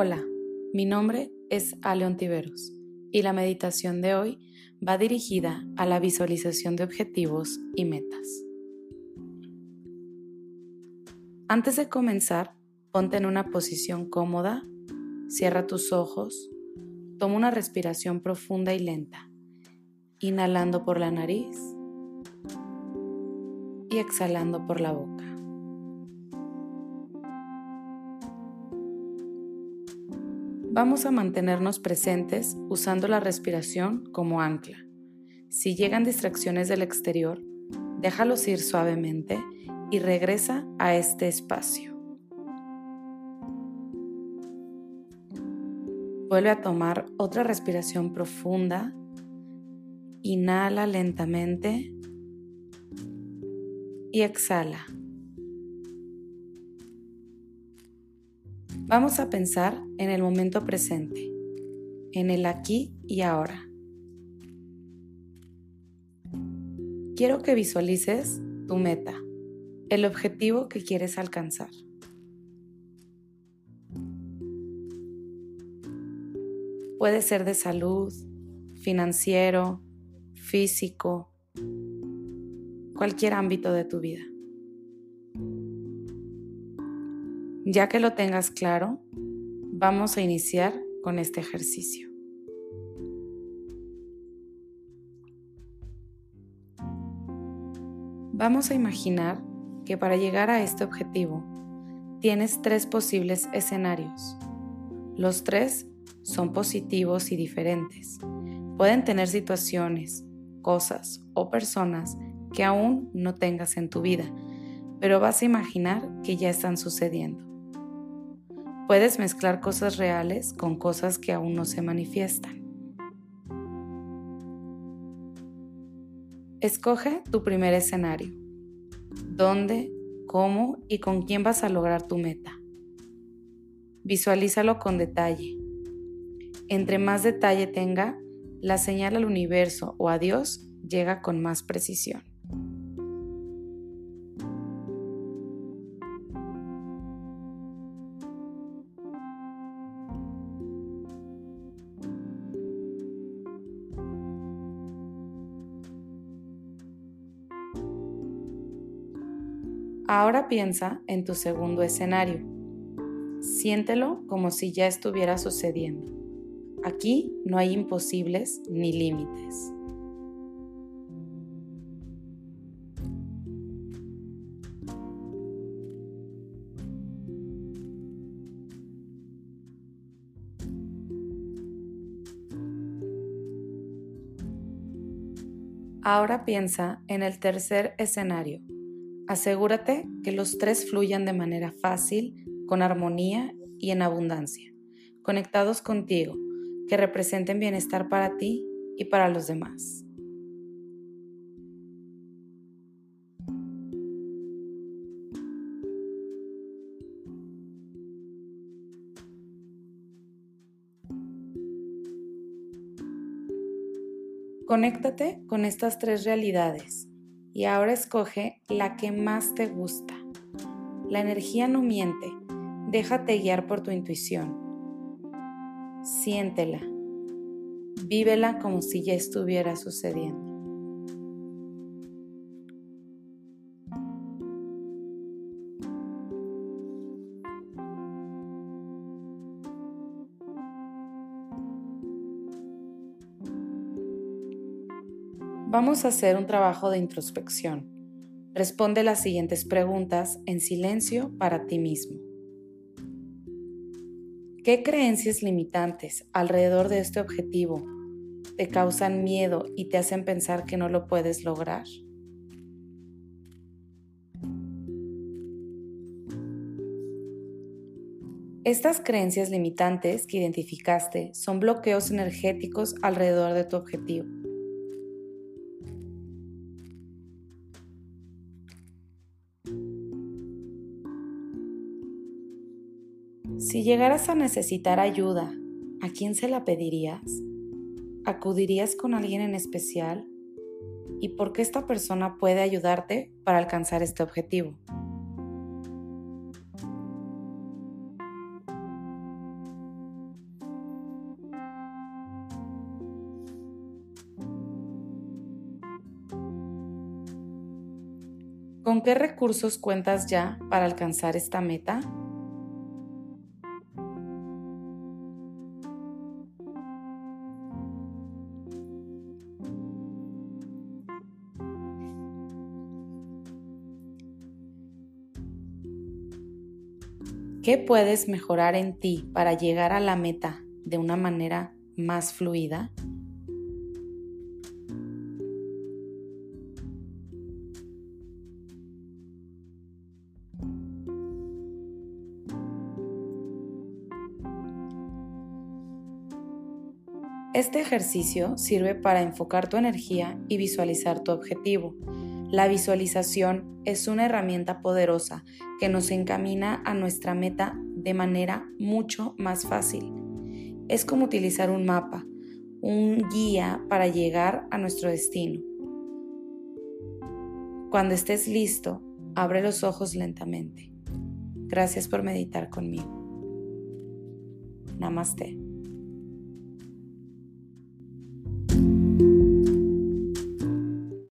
Hola, mi nombre es Aleon Tiveros y la meditación de hoy va dirigida a la visualización de objetivos y metas. Antes de comenzar, ponte en una posición cómoda, cierra tus ojos, toma una respiración profunda y lenta, inhalando por la nariz y exhalando por la boca. Vamos a mantenernos presentes usando la respiración como ancla. Si llegan distracciones del exterior, déjalos ir suavemente y regresa a este espacio. Vuelve a tomar otra respiración profunda. Inhala lentamente y exhala. Vamos a pensar en el momento presente, en el aquí y ahora. Quiero que visualices tu meta, el objetivo que quieres alcanzar. Puede ser de salud, financiero, físico, cualquier ámbito de tu vida. Ya que lo tengas claro, vamos a iniciar con este ejercicio. Vamos a imaginar que para llegar a este objetivo tienes tres posibles escenarios. Los tres son positivos y diferentes. Pueden tener situaciones, cosas o personas que aún no tengas en tu vida, pero vas a imaginar que ya están sucediendo. Puedes mezclar cosas reales con cosas que aún no se manifiestan. Escoge tu primer escenario. ¿Dónde, cómo y con quién vas a lograr tu meta? Visualízalo con detalle. Entre más detalle tenga, la señal al universo o a Dios llega con más precisión. Ahora piensa en tu segundo escenario. Siéntelo como si ya estuviera sucediendo. Aquí no hay imposibles ni límites. Ahora piensa en el tercer escenario Asegúrate que los tres fluyan de manera fácil, con armonía y en abundancia, conectados contigo, que representen bienestar para ti y para los demás. Conéctate con estas tres realidades y ahora escoge la que más te gusta. La energía no miente, déjate guiar por tu intuición. Siéntela, vívela como si ya estuviera sucediendo. Vamos a hacer un trabajo de introspección. Responde las siguientes preguntas en silencio para ti mismo. ¿Qué creencias limitantes alrededor de este objetivo te causan miedo y te hacen pensar que no lo puedes lograr? Estas creencias limitantes que identificaste son bloqueos energéticos alrededor de tu objetivo. Si llegaras a necesitar ayuda, ¿a quién se la pedirías? ¿Acudirías con alguien en especial? ¿Y por qué esta persona puede ayudarte para alcanzar este objetivo? ¿Con qué recursos cuentas ya para alcanzar esta meta? ¿Qué puedes mejorar en ti para llegar a la meta de una manera más fluida? Este ejercicio sirve para enfocar tu energía y visualizar tu objetivo. La visualización es una herramienta poderosa que nos encamina a nuestra meta de manera mucho más fácil. Es como utilizar un mapa, un guía para llegar a nuestro destino. Cuando estés listo, abre los ojos lentamente. Gracias por meditar conmigo. Namaste.